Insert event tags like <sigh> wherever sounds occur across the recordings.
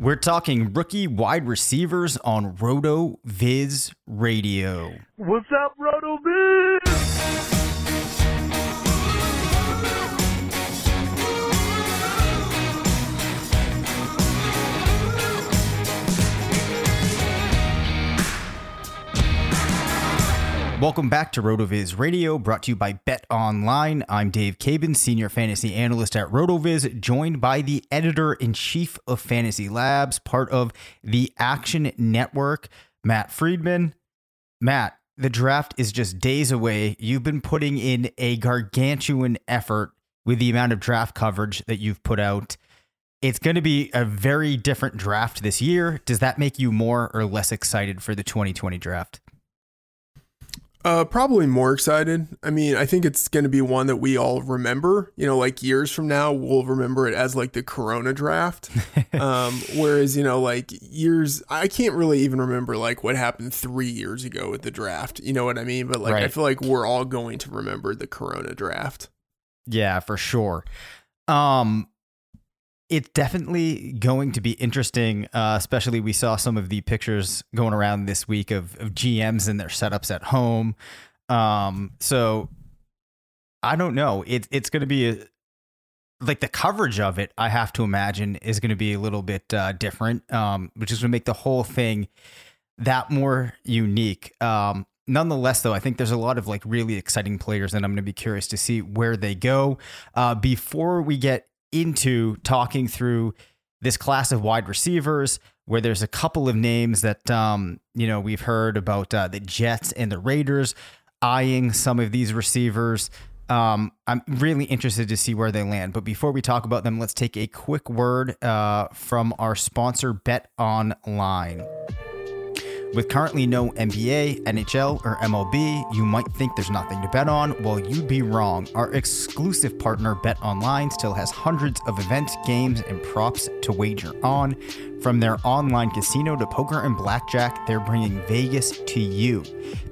We're talking rookie wide receivers on RotoViz Radio. What's up, RotoViz? Welcome back to RotoViz Radio, brought to you by BetOnline. I'm Dave Caban, Senior Fantasy Analyst at RotoViz, joined by the Editor in Chief of Fantasy Labs, part of the Action Network, Matt Freedman. Matt, the draft is just days away. You've been putting in a gargantuan effort with the amount of draft coverage that you've put out. It's going to be a very different draft this year. Does that make you more or less excited for the 2020 draft? Uh, probably more excited. I mean, I think it's going to be one that we all remember. You know, like years from now, we'll remember it as like the Corona draft. <laughs> um, whereas, you know, like years, I can't really even remember like what happened three years ago with the draft. You know what I mean? But like, I feel like we're all going to remember the Corona draft. Yeah, for sure. Um, it's definitely going to be interesting. Uh, especially, we saw some of the pictures going around this week of, of GMs and their setups at home. Um, so I don't know. It, it's going to be a, like the coverage of it. I have to imagine is going to be a little bit uh, different, um, which is going to make the whole thing that more unique. Um, nonetheless, though, I think there's a lot of like really exciting players, and I'm going to be curious to see where they go. Uh, before we get into talking through this class of wide receivers, where there's a couple of names that um, you know we've heard about uh, the Jets and the Raiders eyeing some of these receivers. Um, I'm really interested to see where they land. But before we talk about them, let's take a quick word uh, from our sponsor, BetOnline. With currently no NBA, NHL, or MLB, you might think there's nothing to bet on. Well, you'd be wrong. Our exclusive partner, BetOnline, still has hundreds of events, games, and props to wager on. From their online casino to poker and blackjack, they're bringing Vegas to you.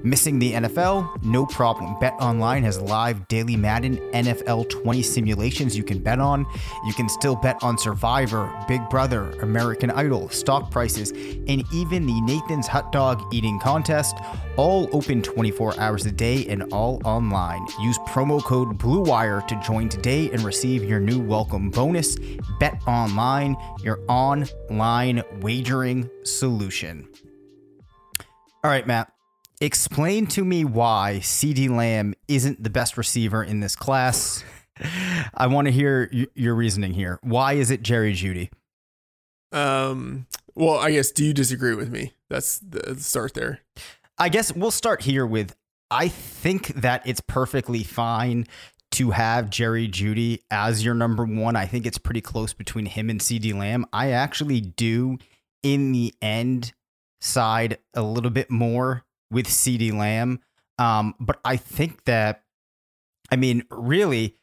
Missing the NFL? No problem. BetOnline has live daily Madden NFL 20 simulations you can bet on. You can still bet on Survivor, Big Brother, American Idol, stock prices, and even the Nathan's Hot Dog Eating Contest. All open 24 hours a day and all online. Use promo code BLUEWIRE to join today and receive your new welcome bonus. BetOnline, your online wagering solution. All right, Matt. Explain to me why CeeDee Lamb isn't the best receiver in this class. I want to hear your reasoning here. Why is it Jerry Jeudy? Um, well, I guess, do you disagree with me? That's the start there. I guess we'll start here with I think that it's perfectly fine to have Jerry Jeudy as your number one. I think it's pretty close between him and CeeDee Lamb. I actually do, in the end, side a little bit more with CeeDee Lamb. Um, but I think that, I mean, really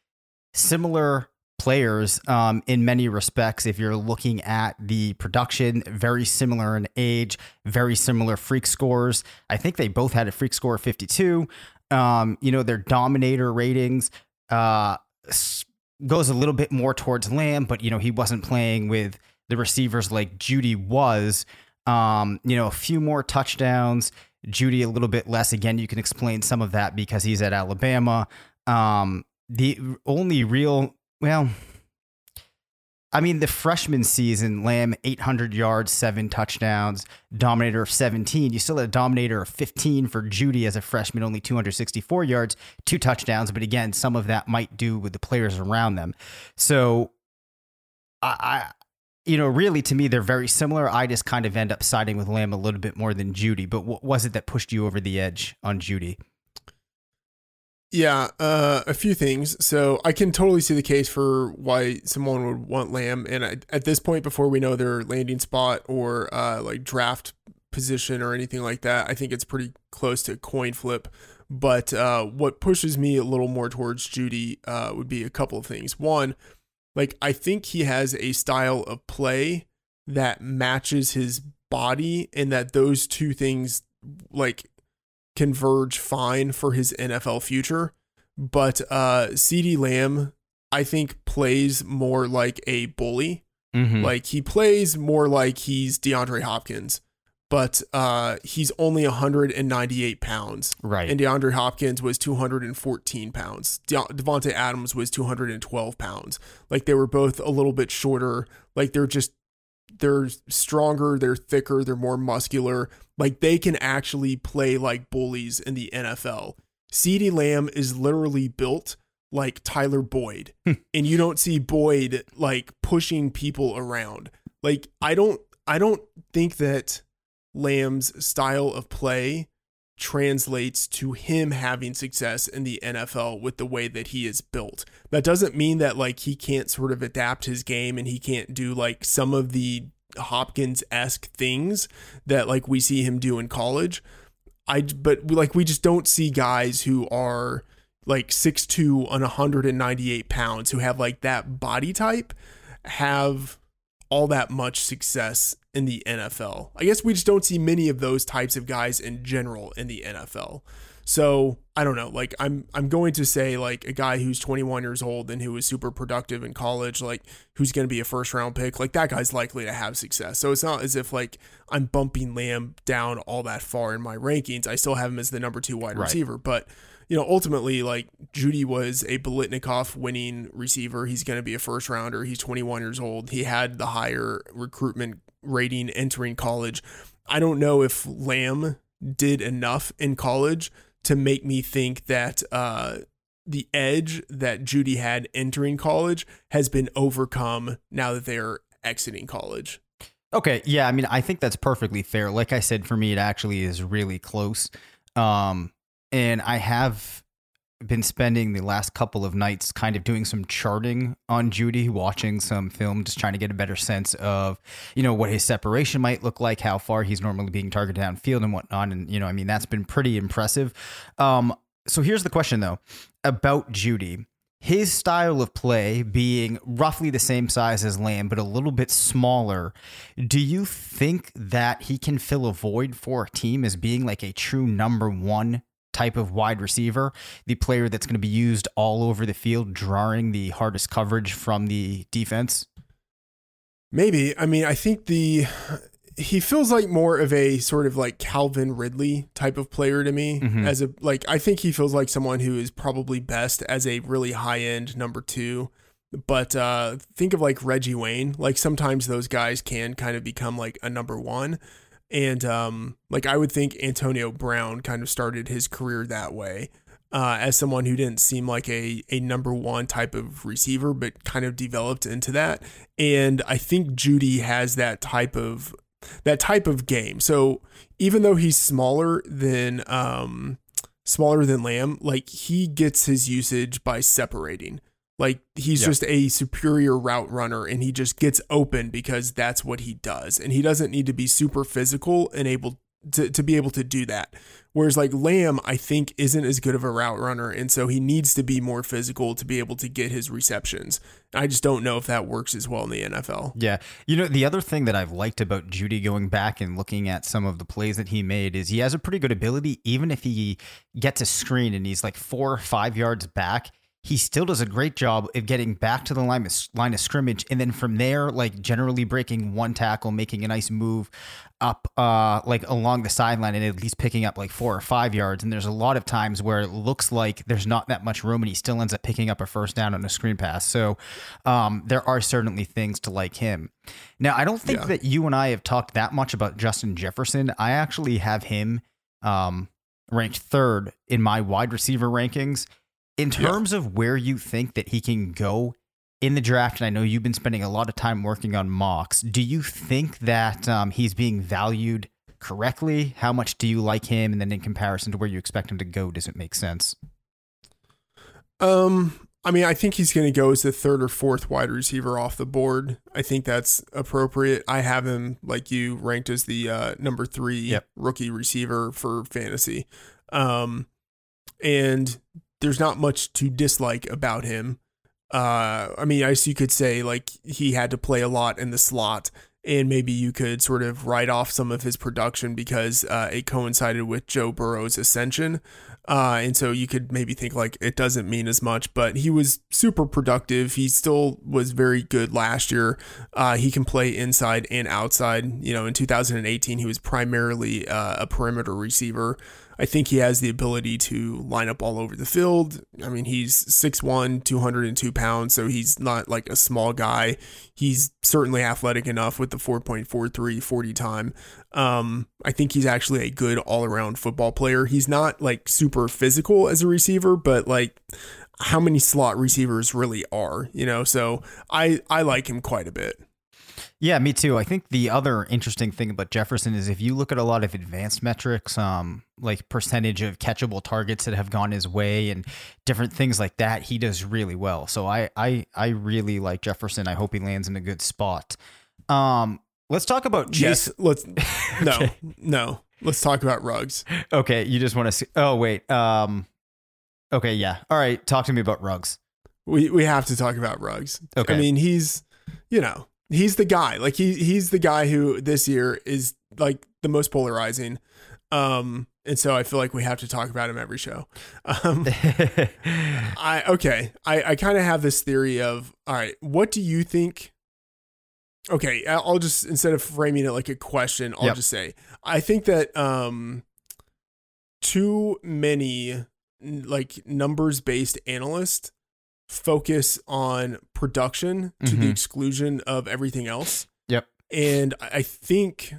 similar players um, in many respects. If you're looking at the production, very similar in age, very similar freak scores. I think they both had a freak score of 52. Um, you know, their dominator ratings uh, goes a little bit more towards Lamb, but you know, he wasn't playing with the receivers like Jeudy was. Um, you know, a few more touchdowns. Jeudy a little bit less. Again, you can explain some of that because he's at Alabama. Um, the only real, well, I mean, the freshman season, Lamb 800 yards, seven touchdowns, dominator of 17. You still had a dominator of 15 for Jeudy as a freshman, only 264 yards, two touchdowns. But again, some of that might do with the players around them. So, I, I you know, really to me, they're very similar. I just kind of end up siding with Lamb a little bit more than Jeudy. But what was it that pushed you over the edge on Jeudy? Yeah, uh, a few things. So I can totally see the case for why someone would want Lamb, and I, at this point, before we know their landing spot or uh, like draft position or anything like that. I think it's pretty close to coin flip. But uh, what pushes me a little more towards Jeudy uh, would be a couple of things. One, like I think he has a style of play that matches his body, and that those two things like converge fine for his NFL future. But uh, CeeDee Lamb, I think, plays more like a bully. Mhm. Like he plays more like he's DeAndre Hopkins, but uh, he's only 198 pounds. right. And DeAndre Hopkins was 214 pounds. De- Davante Adams was 212 pounds. Like they were both a little bit shorter. Like they're just they're stronger, they're thicker, they're more muscular. Like they can actually play like bullies in the NFL. CeeDee Lamb is literally built like Tyler Boyd. Hmm. and you don't see Boyd like pushing people around. Like I don't I don't think that Lamb's style of play translates to him having success in the NFL with the way that he is built. That doesn't mean that like he can't sort of adapt his game and he can't do like some of the Hopkins esque things that like we see him do in college. I but like we just don't see guys who are like 6'2 on 198 pounds who have like that body type have all that much success in the NFL. I guess we just don't see many of those types of guys in general in the NFL. So I don't know. Like I'm I'm going to say like a guy who's 21 years old and who was super productive in college, like who's going to be a first round pick, like that guy's likely to have success. So it's not as if like I'm bumping Lamb down all that far in my rankings. I still have him as the number two wide Right. receiver, but you know, ultimately, like Jeudy was a Biletnikoff winning receiver. He's going to be a first rounder. He's 21 years old. He had the higher recruitment rating entering college. I don't know if Lamb did enough in college to make me think that uh, the edge that Jeudy had entering college has been overcome now that they're exiting college. Okay, yeah, I mean, I think that's perfectly fair. Like I said, for me, it actually is really close. Um, and I have been spending the last couple of nights kind of doing some charting on Jeudy, watching some film, just trying to get a better sense of, you know, what his separation might look like, how far he's normally being targeted downfield and whatnot. And, you know, I mean, that's been pretty impressive. Um, so here's the question though about Jeudy. His style of play being roughly the same size as Lamb, but a little bit smaller, do you think that he can fill a void for a team as being like a true number one type of wide receiver, the player that's going to be used all over the field, drawing the hardest coverage from the defense? Maybe. I mean, I think the he feels like more of a sort of like Calvin Ridley type of player to me. Mhm. As a like, I think he feels like someone who is probably best as a really high end number two. But uh, think of like Reggie Wayne. Like sometimes those guys can kind of become like a number one. And um, like I would think Antonio Brown kind of started his career that way. Uh, as someone who didn't seem like a, a number one type of receiver, but kind of developed into that. And I think Jeudy has that type of that type of game. So even though he's smaller than um smaller than Lamb, like he gets his usage by separating. Like he's Yeah. just a superior route runner and he just gets open because that's what he does. And he doesn't need to be super physical and able to, to be able to do that. Whereas like Lamb, I think isn't as good of a route runner. And so he needs to be more physical to be able to get his receptions. I just don't know if that works as well in the NFL. Yeah. You know, the other thing that I've liked about Jeudy going back and looking at some of the plays that he made is he has a pretty good ability, even if he gets a screen and he's like four or five yards back. He still does a great job of getting back to the line of, line of scrimmage, and then from there, like generally breaking one tackle, making a nice move up, uh, like along the sideline, and at least picking up like four or five yards. And there's a lot of times where it looks like there's not that much room, and he still ends up picking up a first down on a screen pass. So, um, there are certainly things to like him. Now, I don't think Yeah. that you and I have talked that much about Justin Jefferson. I actually have him um, ranked third in my wide receiver rankings. In Yeah. terms of where you think that he can go in the draft, and I know you've been spending a lot of time working on mocks, do you think that um, he's being valued correctly? How much do you like him? And then in comparison to where you expect him to go, does it make sense? Um, I mean, I think he's going to go as the third or fourth wide receiver off the board. I think that's appropriate. I have him, like you, ranked as the uh, number three Yep. rookie receiver for fantasy. Um, and there's not much to dislike about him. Uh, I mean, I guess you could say like he had to play a lot in the slot, and maybe you could sort of write off some of his production because uh, it coincided with Joe Burrow's ascension. Uh, and so you could maybe think like it doesn't mean as much, but he was super productive. He still was very good last year. Uh, he can play inside and outside. You know, in 2018, he was primarily uh, a perimeter receiver. I think he has the ability to line up all over the field. I mean, he's 6'1, 202 pounds, so he's not like a small guy. He's certainly athletic enough with the 4.43 40 time. Um, I think he's actually a good all around football player. He's not like super physical as a receiver, but like how many slot receivers really are, you know? So I, I like him quite a bit. Yeah, me too. I think the other interesting thing about Jefferson is if you look at a lot of advanced metrics, um, like percentage of catchable targets that have gone his way and different things like that, he does really well. So I I I really like Jefferson. I hope he lands in a good spot. Um, let's talk about Yes, let's <laughs> no, no. Let's talk about Ruggs. Okay, you just want to see. Oh wait. Um, okay, yeah. All right, talk to me about Ruggs. We we have to talk about Ruggs. Okay. I mean, he's you know, he's the guy. Like he he's the guy who this year is like the most polarizing. Um and so I feel like we have to talk about him every show. Um <laughs> I okay. I I kind of have this theory of all right, what do you think Okay, I'll just instead of framing it like a question, I'll Yep. just say I think that um too many like numbers based analysts focus on production to the Mhm. exclusion of everything else. Yep. And I think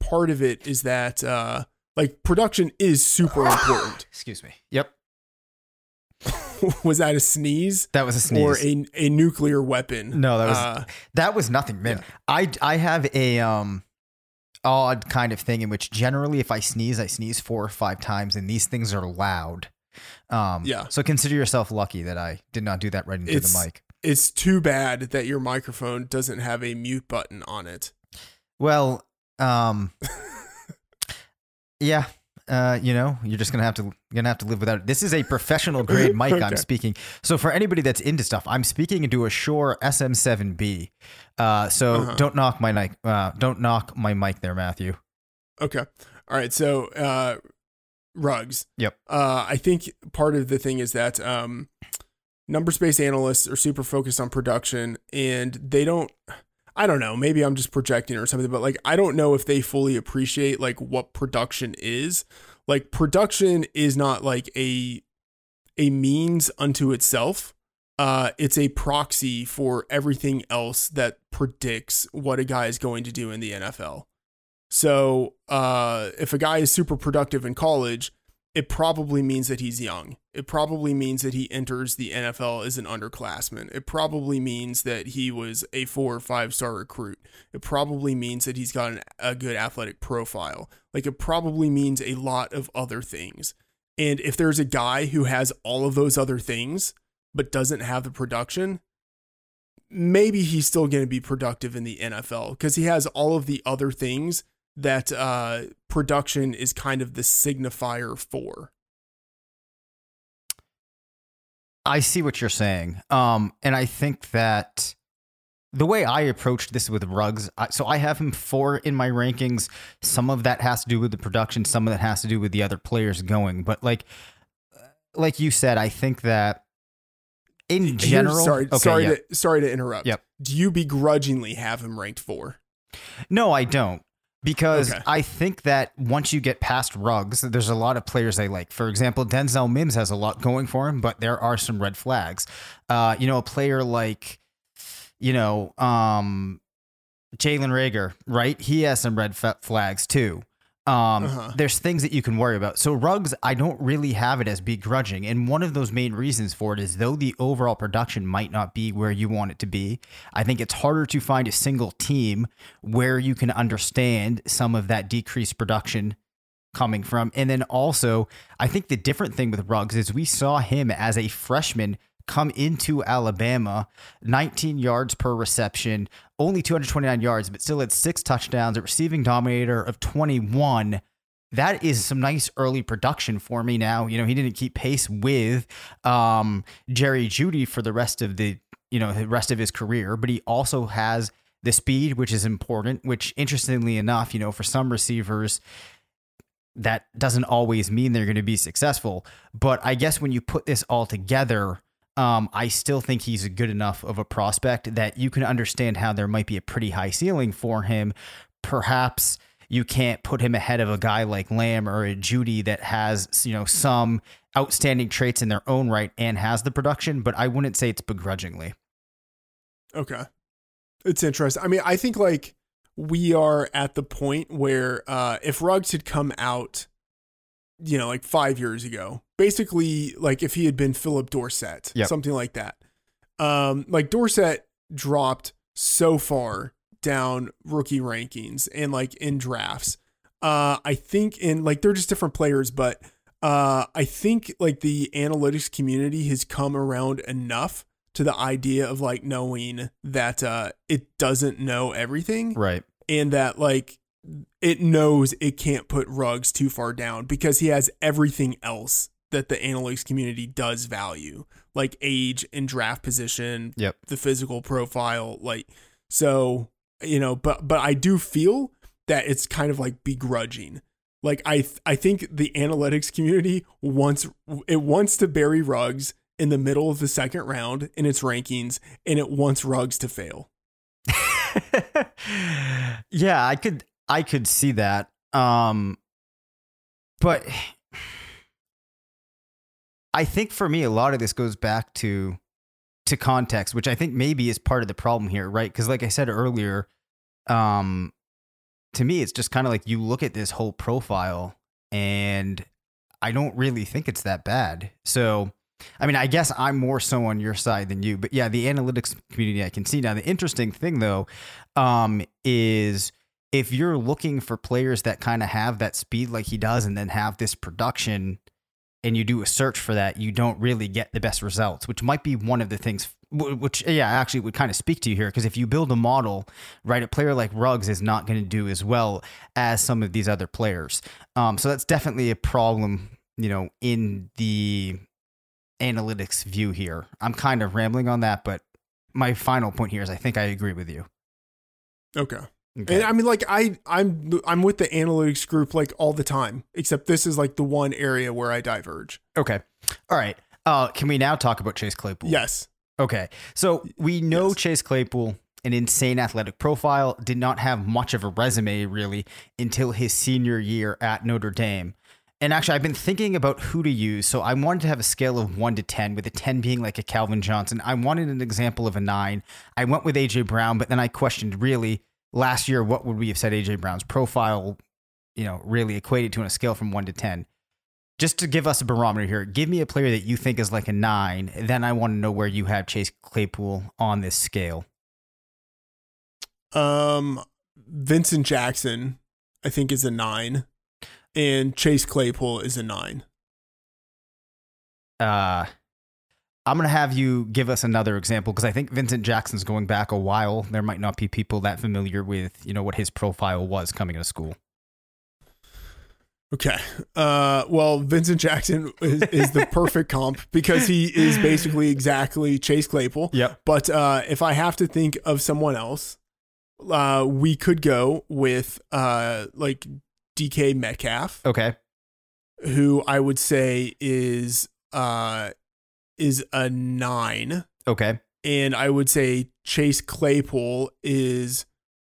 part of it is that uh like production is super <laughs> important. Excuse me. Yep, <laughs> Was that a sneeze? that was a sneeze. Or a, a nuclear weapon? No, that was Uh, that was nothing, man. I I have a um odd kind of thing in which generally if I sneeze, I sneeze four or five times, and these things are loud. Um, Yeah. So consider yourself lucky that I did not do that right into It's- the mic. it's too bad that your microphone doesn't have a mute button on it. Well, um, <laughs> yeah. Uh, you know, you're just gonna have to gonna have to live without it. This is a professional grade mic I'm <laughs> speaking. So for anybody that's into stuff, I'm speaking into a Shure SM7B. Uh, so Uh-huh. don't knock my mic. Uh, don't knock my mic there, Matthew. Okay. All right. So, uh, Ruggs. Yep. Uh, I think part of the thing is that um, number space analysts are super focused on production and they don't. I don't know. Maybe I'm just projecting or something, but like I don't know if they fully appreciate like what production is. Like production is not like a a means unto itself. Uh, it's a proxy for everything else that predicts what a guy is going to do in the NFL. So, uh, if a guy is super productive in college, it probably means that he's young. It probably means that he enters the NFL as an underclassman. It probably means that he was a four or five star recruit. It probably means that he's got an, a good athletic profile. Like, it probably means a lot of other things. And if there's a guy who has all of those other things, but doesn't have the production, maybe he's still going to be productive in the NFL because he has all of the other things that uh, production is kind of the signifier for. I see what you're saying. Um, and I think that the way I approached this with Ruggs, I, so I have him four in my rankings. Some of that has to do with the production, some of that has to do with the other players going. But like, like you said, I think that in Here's- general, sorry, okay, sorry yeah. to sorry to interrupt. Yep. Do you begrudgingly have him ranked four? No, I don't. Because Okay. I think that once you get past Ruggs, there's a lot of players I like. For example, Denzel Mims has a lot going for him, but there are some red flags. Uh, you know, a player like, you know, um, Jalen Reagor, right? He has some red flags too. Um, Uh-huh. There's things that you can worry about. So Ruggs, I don't really have it as begrudging, and one of those main reasons for it is though the overall production might not be where you want it to be. I think it's harder to find a single team where you can understand some of that decreased production coming from. And then also, I think the different thing with Ruggs is we saw him as a freshman come into Alabama, 19 yards per reception, only 229 yards, but still had six touchdowns, a receiving dominator of 21. That is some nice early production for me now. You know, he didn't keep pace with um, Jerry Jeudy for the rest of the, you know, the rest of his career, but he also has the speed, which is important, which interestingly enough, you know, for some receivers, that doesn't always mean they're going to be successful. But I guess when you put this all together, um, I still think he's good enough of a prospect that you can understand how there might be a pretty high ceiling for him. Perhaps you can't put him ahead of a guy like Lamb or a Jeudy that has, you know, some outstanding traits in their own right and has the production, but I wouldn't say it's begrudgingly. Okay. It's interesting. I mean, I think like we are at the point where uh if Ruggs had come out, you know, like five years ago, basically like if he had been Phillip Dorsett, Yep. something like that. Um, like Dorsett dropped so far down rookie rankings and like in drafts. Uh I think in like they're just different players, but uh I think like the analytics community has come around enough to the idea of like knowing that uh it doesn't know everything Right. and that like it knows it can't put Ruggs too far down because he has everything else that the analytics community does value like age and draft position Yep. the physical profile like so you know but but i do feel that it's kind of like begrudging like i th- i think the analytics community wants it wants to bury Ruggs in the middle of the second round in its rankings and it wants Ruggs to fail <laughs> yeah, I could I could see that. Um but <sighs> I think for me a lot of this goes back to to context, which I think maybe is part of the problem here, right? Cuz like I said earlier, um to me it's just kind of like you look at this whole profile and I don't really think it's that bad. So I mean, I guess I'm more so on your side than you, but yeah, the analytics community I can see now. The interesting thing though, um, is if you're looking for players that kind of have that speed like he does, and then have this production, and you do a search for that, you don't really get the best results, which might be one of the things. Which yeah, actually would kind of speak to you here because if you build a model, right, a player like Ruggs is not going to do as well as some of these other players. Um, so that's definitely a problem, you know, in the analytics view here. I'm kind of rambling on that, but my final point here is I think I agree with you. okay Okay. And I mean, like I, I'm, I'm with the analytics group like all the time, except this is like the one area where I diverge. okay. All right. Uh, can we now talk about Chase Claypool? Yes. Okay. So we know Yes. Chase Claypool, an insane athletic profile, did not have much of a resume really until his senior year at Notre Dame. And actually, I've been thinking about who to use. So I wanted to have a scale of one to 10, with a 10 being like a Calvin Johnson. I wanted an example of a nine. I went with AJ Brown, but then I questioned really last year, what would we have said AJ Brown's profile, you know, really equated to on a scale from one to 10? Just to give us a barometer here, give me a player that you think is like a nine. Then I want to know where you have Chase Claypool on this scale. Um, Vincent Jackson, I think, is a nine, and Chase Claypool is a nine. Uh, I'm going to have you give us another example because I think Vincent Jackson's going back a while. There might not be people that familiar with, you know, what his profile was coming to school. Okay. Uh, well, Vincent Jackson is, is the perfect <laughs> comp because he is basically exactly Chase Claypool. Yep. But uh, if I have to think of someone else, uh, we could go with uh, like DK Metcalf, Okay. who I would say is uh, is a nine, Okay. and I would say Chase Claypool is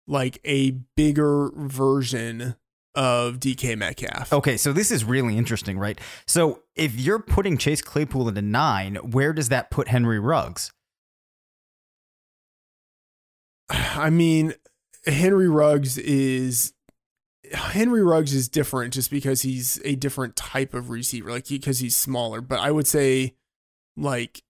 like a bigger version of DK Metcalf. Okay. So this is really interesting, right? So if you're putting Chase Claypool at a nine, where does that put Henry Ruggs? <sighs> I mean, Henry Ruggs is Henry Ruggs is different just because he's a different type of receiver, like because he's smaller. But I would say, like,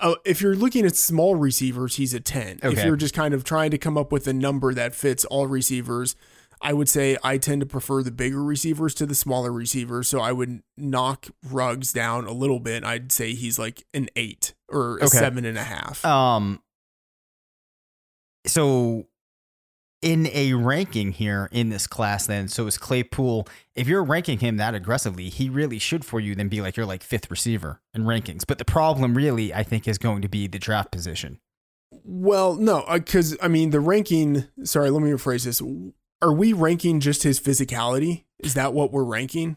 uh, if you're looking at small receivers, he's a ten. If you're just kind of trying to come up with a number that fits all receivers, I would say I tend to prefer the bigger receivers to the smaller receivers. So I would knock Ruggs down a little bit. I'd say he's like an eight or a Okay. seven and a half. Um. So, in a ranking here in this class, then, so is Claypool. If you're ranking him that aggressively, he really should for you then be like you're like fifth receiver in rankings. But the problem, really, I think, is going to be the draft position. Well, no, uh, because I mean the ranking. Sorry, let me rephrase this. Are we ranking just his physicality? Is that what we're ranking?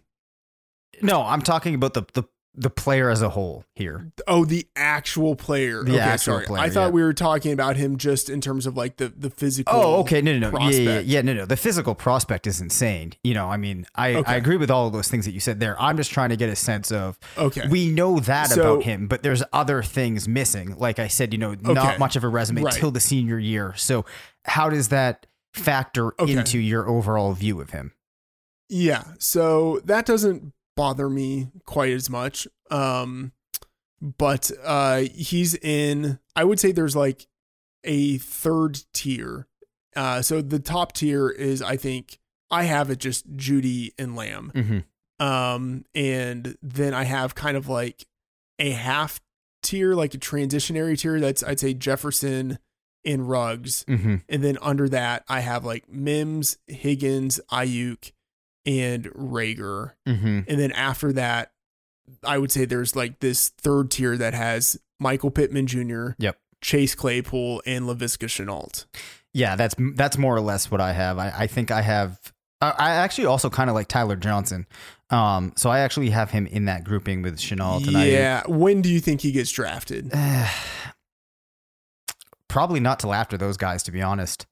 No, I'm talking about the the the player as a whole here. Oh, the actual player. The okay, actual sorry. player, I thought yeah. we were talking about him just in terms of like the the physical. Oh, okay. No, no, no. Yeah, yeah, yeah. No, no. The physical prospect is insane. You know, I mean, I, Okay. I agree with all of those things that you said there. I'm just trying to get a sense of Okay. we know that So- about him, but there's other things missing. Like I said, you know, not much of a resume Right. till the senior year. So how does that factor Okay. into your overall view of him? Yeah. So that doesn't bother me quite as much. Um but uh he's in I would say there's like a third tier. Uh so the top tier is I think I have it just Jeudy and Lamb. Mm-hmm. Um and then I have kind of like a half tier like a transitionary tier that's I'd say Jefferson and Ruggs. Mm-hmm. And then under that, I have like Mims, Higgins, Aiyuk, and Reagor. Mm-hmm. And then after that, I would say there's like this third tier that has Michael Pittman Jr., Yep. Chase Claypool, and Laviska Shenault. Yeah, that's that's more or less what I have. I, I think I have. I I actually also kind of like Tyler Johnson. Um, so I actually have him in that grouping with Chenault I- yeah. When do you think he gets drafted? <sighs> Probably not till after those guys, to be honest.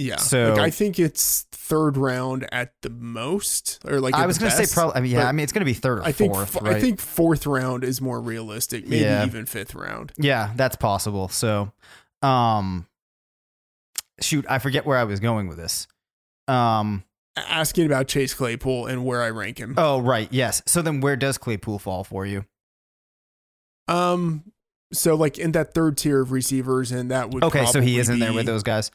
Yeah. So- like, I think it's third round at the most, or like I was going to say probably. I mean, yeah, I mean, it's going to be third or I think fourth, f- right? I think fourth round is more realistic. Maybe Yeah. even fifth round. yeah, that's possible. So, um, shoot, I forget where I was going with this. Um, Asking about Chase Claypool and where I rank him. oh, right, yes. So then, where does Claypool fall for you? Um, so like in that third tier of receivers, and that would Okay, so he is in there with those guys.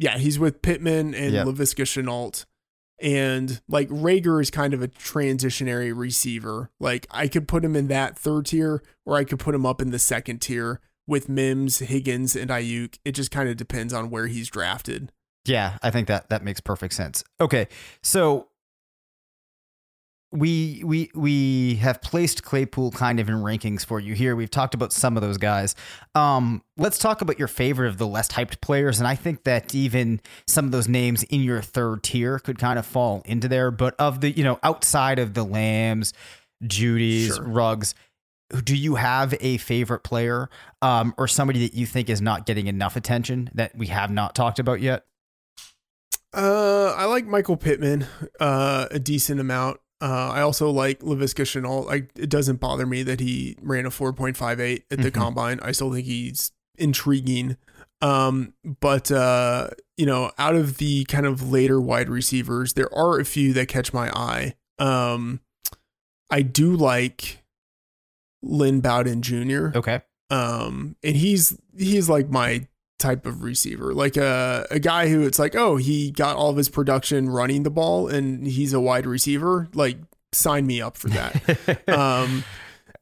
Yeah, he's with Pittman and Yep. Laviska Shenault. And like Reagor is kind of a transitionary receiver. Like I could put him in that third tier, or I could put him up in the second tier with Mims, Higgins, and Aiyuk. It just kind of depends on where he's drafted. Yeah, I think that that makes perfect sense. Okay, so we we we have placed Claypool kind of in rankings for you here. We've talked about some of those guys. Um, let's talk about your favorite of the less hyped players, and I think that even some of those names in your third tier could kind of fall into there. But of the you know outside of the Lambs, Jeudy's, Sure. Ruggs. Do you have a favorite player um, or somebody that you think is not getting enough attention that we have not talked about yet? Uh, I like Michael Pittman uh, a decent amount. Uh, I also like Laviska Shenault. Like, it doesn't bother me that he ran a 4.58 at the Mhm. combine. I still think he's intriguing. Um, but, uh, you know, out of the kind of later wide receivers, there are a few that catch my eye. Um, I do like Lynn Bowden Jr. Okay. Um, and he's he's like my type of receiver, like a a guy who it's like, oh, he got all of his production running the ball, and he's a wide receiver. Like, sign me up for that. <laughs> um,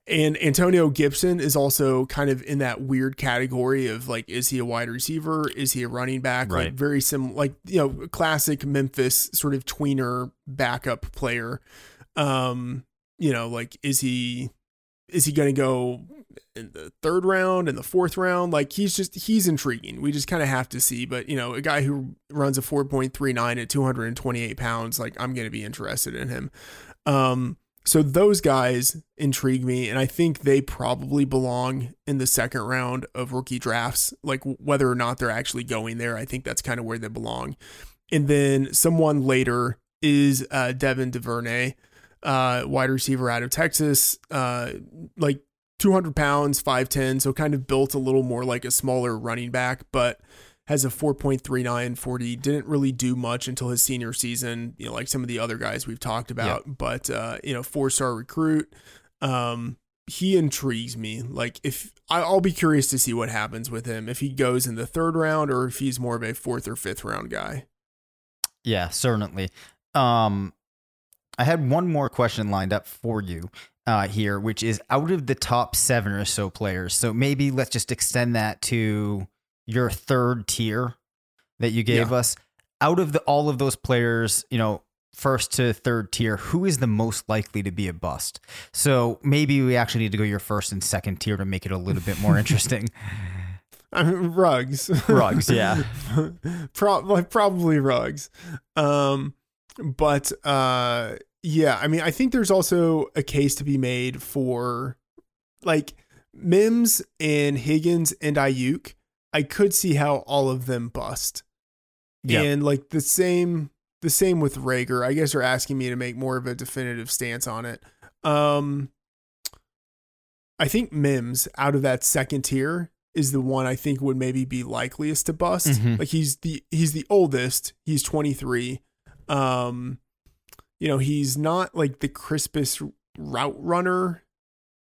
and Antonio Gibson is also kind of in that weird category of like, is he a wide receiver? Is he a running back? Right. Like very sim, like you know, classic Memphis sort of tweener backup player. Um, you know, like is he is he going to go in the third round and the fourth round? Like he's just he's intriguing. We just kind of have to see. But you know, a guy who runs a four point three nine at two hundred and twenty eight pounds, like I'm going to be interested in him. Um, so those guys intrigue me, and I think they probably belong in the second round of rookie drafts. Like whether or not they're actually going there, I think that's kind of where they belong. And then someone later is uh, Devin Duvernay, uh, wide receiver out of Texas, uh, like 200 pounds, 5'10, so kind of built a little more like a smaller running back, but has a 4.39 40 didn't really do much until his senior season you know like some of the other guys we've talked about but uh you know four star recruit um he intrigues me. Like if i'll be curious to see what happens with him if he goes in the third round or if he's more of a fourth or fifth round guy. Yeah, certainly. Um, I had one more question lined up for you uh, here, which is out of the top seven or so players. So maybe let's just extend that to your third tier that you gave Yeah. us. Out of the all of those players, you know, first to third tier, who is the most likely to be a bust? So maybe we actually need to go your first and second tier to make it a little bit more interesting. <laughs> I mean, Ruggs. Ruggs, yeah. <laughs> Pro- like probably Ruggs. Um, but uh, yeah, I mean, I think there's also a case to be made for like Mims and Higgins and Aiyuk. I could see how all of them bust. Yep. And like the same the same with Reagor. I guess you're asking me to make more of a definitive stance on it. Um I think Mims out of that second tier is the one I think would maybe be likeliest to bust. Mhm. Like he's the he's the oldest. He's 23. Um you know, he's not like the crispest route runner.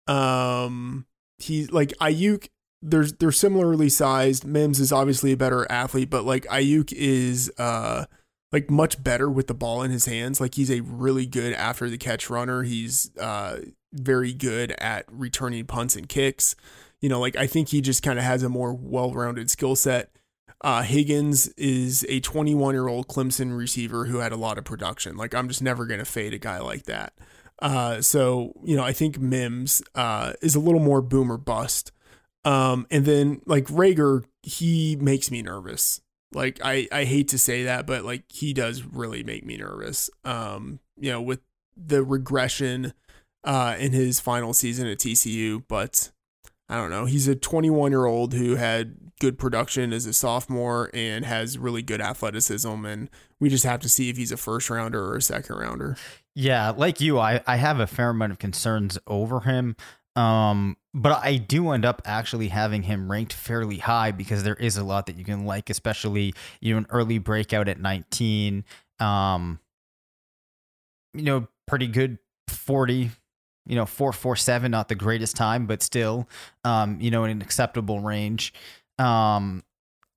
Um he's like Aiyuk there's they're similarly sized. Mims is obviously a better athlete, but like Aiyuk is uh like much better with the ball in his hands. Like he's a really good after the catch runner. He's uh very good at returning punts and kicks. You know, like I think he just kind of has a more well-rounded skill set. Uh, Higgins is a 21 year old Clemson receiver who had a lot of production. Like I'm just never gonna fade a guy like that. Uh, so you know, I think Mims uh, is a little more boomer bust. Um, and then like Reagor, he makes me nervous. Like I, I hate to say that, but like he does really make me nervous. Um, you know, with the regression uh in his final season at TCU, but I don't know. He's a 21 year old who had good production as a sophomore and has really good athleticism, and we just have to see if he's a first rounder or a second rounder. Yeah, like you, I, I have a fair amount of concerns over him. Um, but I do end up actually having him ranked fairly high because there is a lot that you can like, especially you know an early breakout at 19. Um, you know, pretty good 40, you know, 447, not the greatest time, but still, um, you know, in an acceptable range. Um,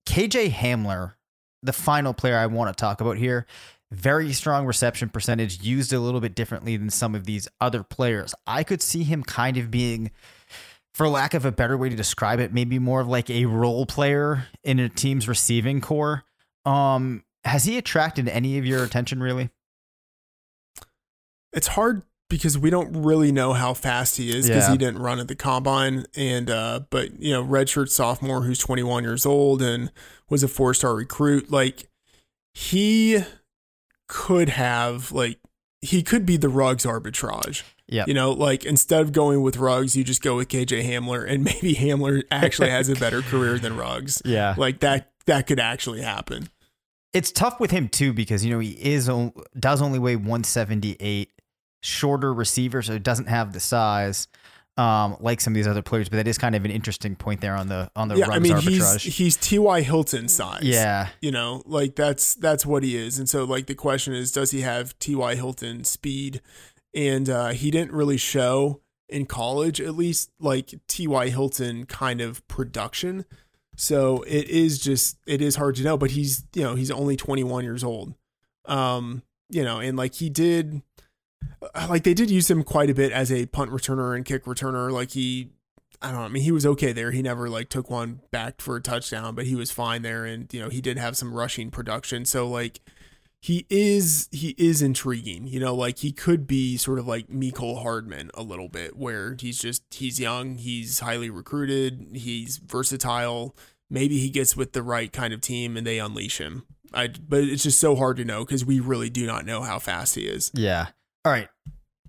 KJ Hamler, the final player I want to talk about here, very strong reception percentage, used a little bit differently than some of these other players. I could see him kind of being, for lack of a better way to describe it, maybe more of like a role player in a team's receiving corps. Um, has he attracted any of your attention really? It's hard because we don't really know how fast he is because Yeah. he didn't run at the combine. And uh, but you know, redshirt sophomore who's 21 years old and was a four star recruit. Like he could have like he could be the Ruggs arbitrage. Yeah. You know, like instead of going with Ruggs, you just go with KJ Hamler, and <laughs> maybe Hamler actually has a better career than Ruggs. <laughs> Yeah. Like that that could actually happen. It's tough with him too because you know he is does only weigh 178, shorter receiver, so it doesn't have the size um, like some of these other players. But that is kind of an interesting point there on the on the yeah, I mean arbitrage. he's he's T.Y. Hilton size. yeah, you know like that's that's what he is and so like the question is does he have ty hilton speed and uh he didn't really show in college at least like ty hilton kind of production so it is just it is hard to know but he's you know he's only 21 years old um you know and like he did Uh, like they did use him quite a bit as a punt returner and kick returner like he I don't know. I mean, he was okay there. He never like took one back for a touchdown, but he was fine there, and you know he did have some rushing production. So like he is he is intriguing. You know, like he could be sort of like Mecole Hardman a little bit, where he's just he's young, he's highly recruited, he's versatile. Maybe he gets with the right kind of team and they unleash him. I but it's just so hard to know because we really do not know how fast he is. yeah. All right.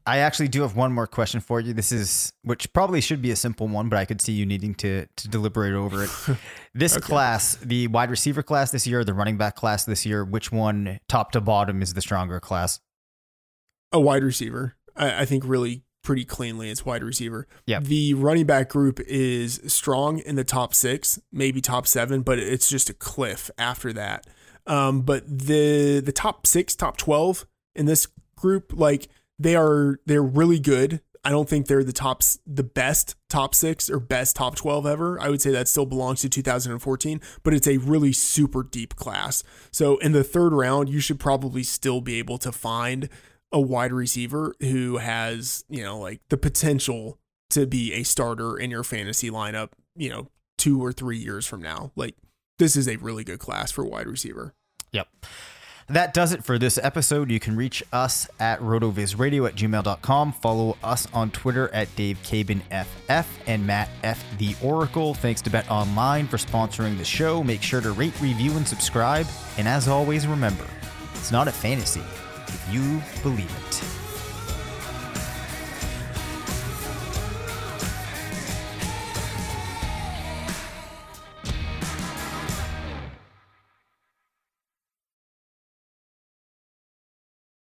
I actually do have one more question for you. This is which probably should be a simple one, but I could see you needing to to deliberate over it. <laughs> This class, the wide receiver class this year, the running back class this year, which one top to bottom is the stronger class? a wide receiver. I, I think really pretty cleanly it's wide receiver. Yep. The running back group is strong in the top six, maybe top seven, but it's just a cliff after that. Um, but the the top six, top twelve in this group, like they are they're really good. I don't think they're the top, the best top six or best top 12 ever. I would say that still belongs to 2014, but it's a really super deep class. So in the third round, you should probably still be able to find a wide receiver who has, you know, like the potential to be a starter in your fantasy lineup, you know, two or three years from now. Like this is a really good class for wide receiver. Yep. That does it for this episode. You can reach us at rotovizradio at gmail.com. Follow us on Twitter at Dave Caban FF and Matt F. The Oracle. Thanks to BetOnline for sponsoring the show. Make sure to rate, review, and subscribe. And as always, remember, it's not a fantasy if you believe it.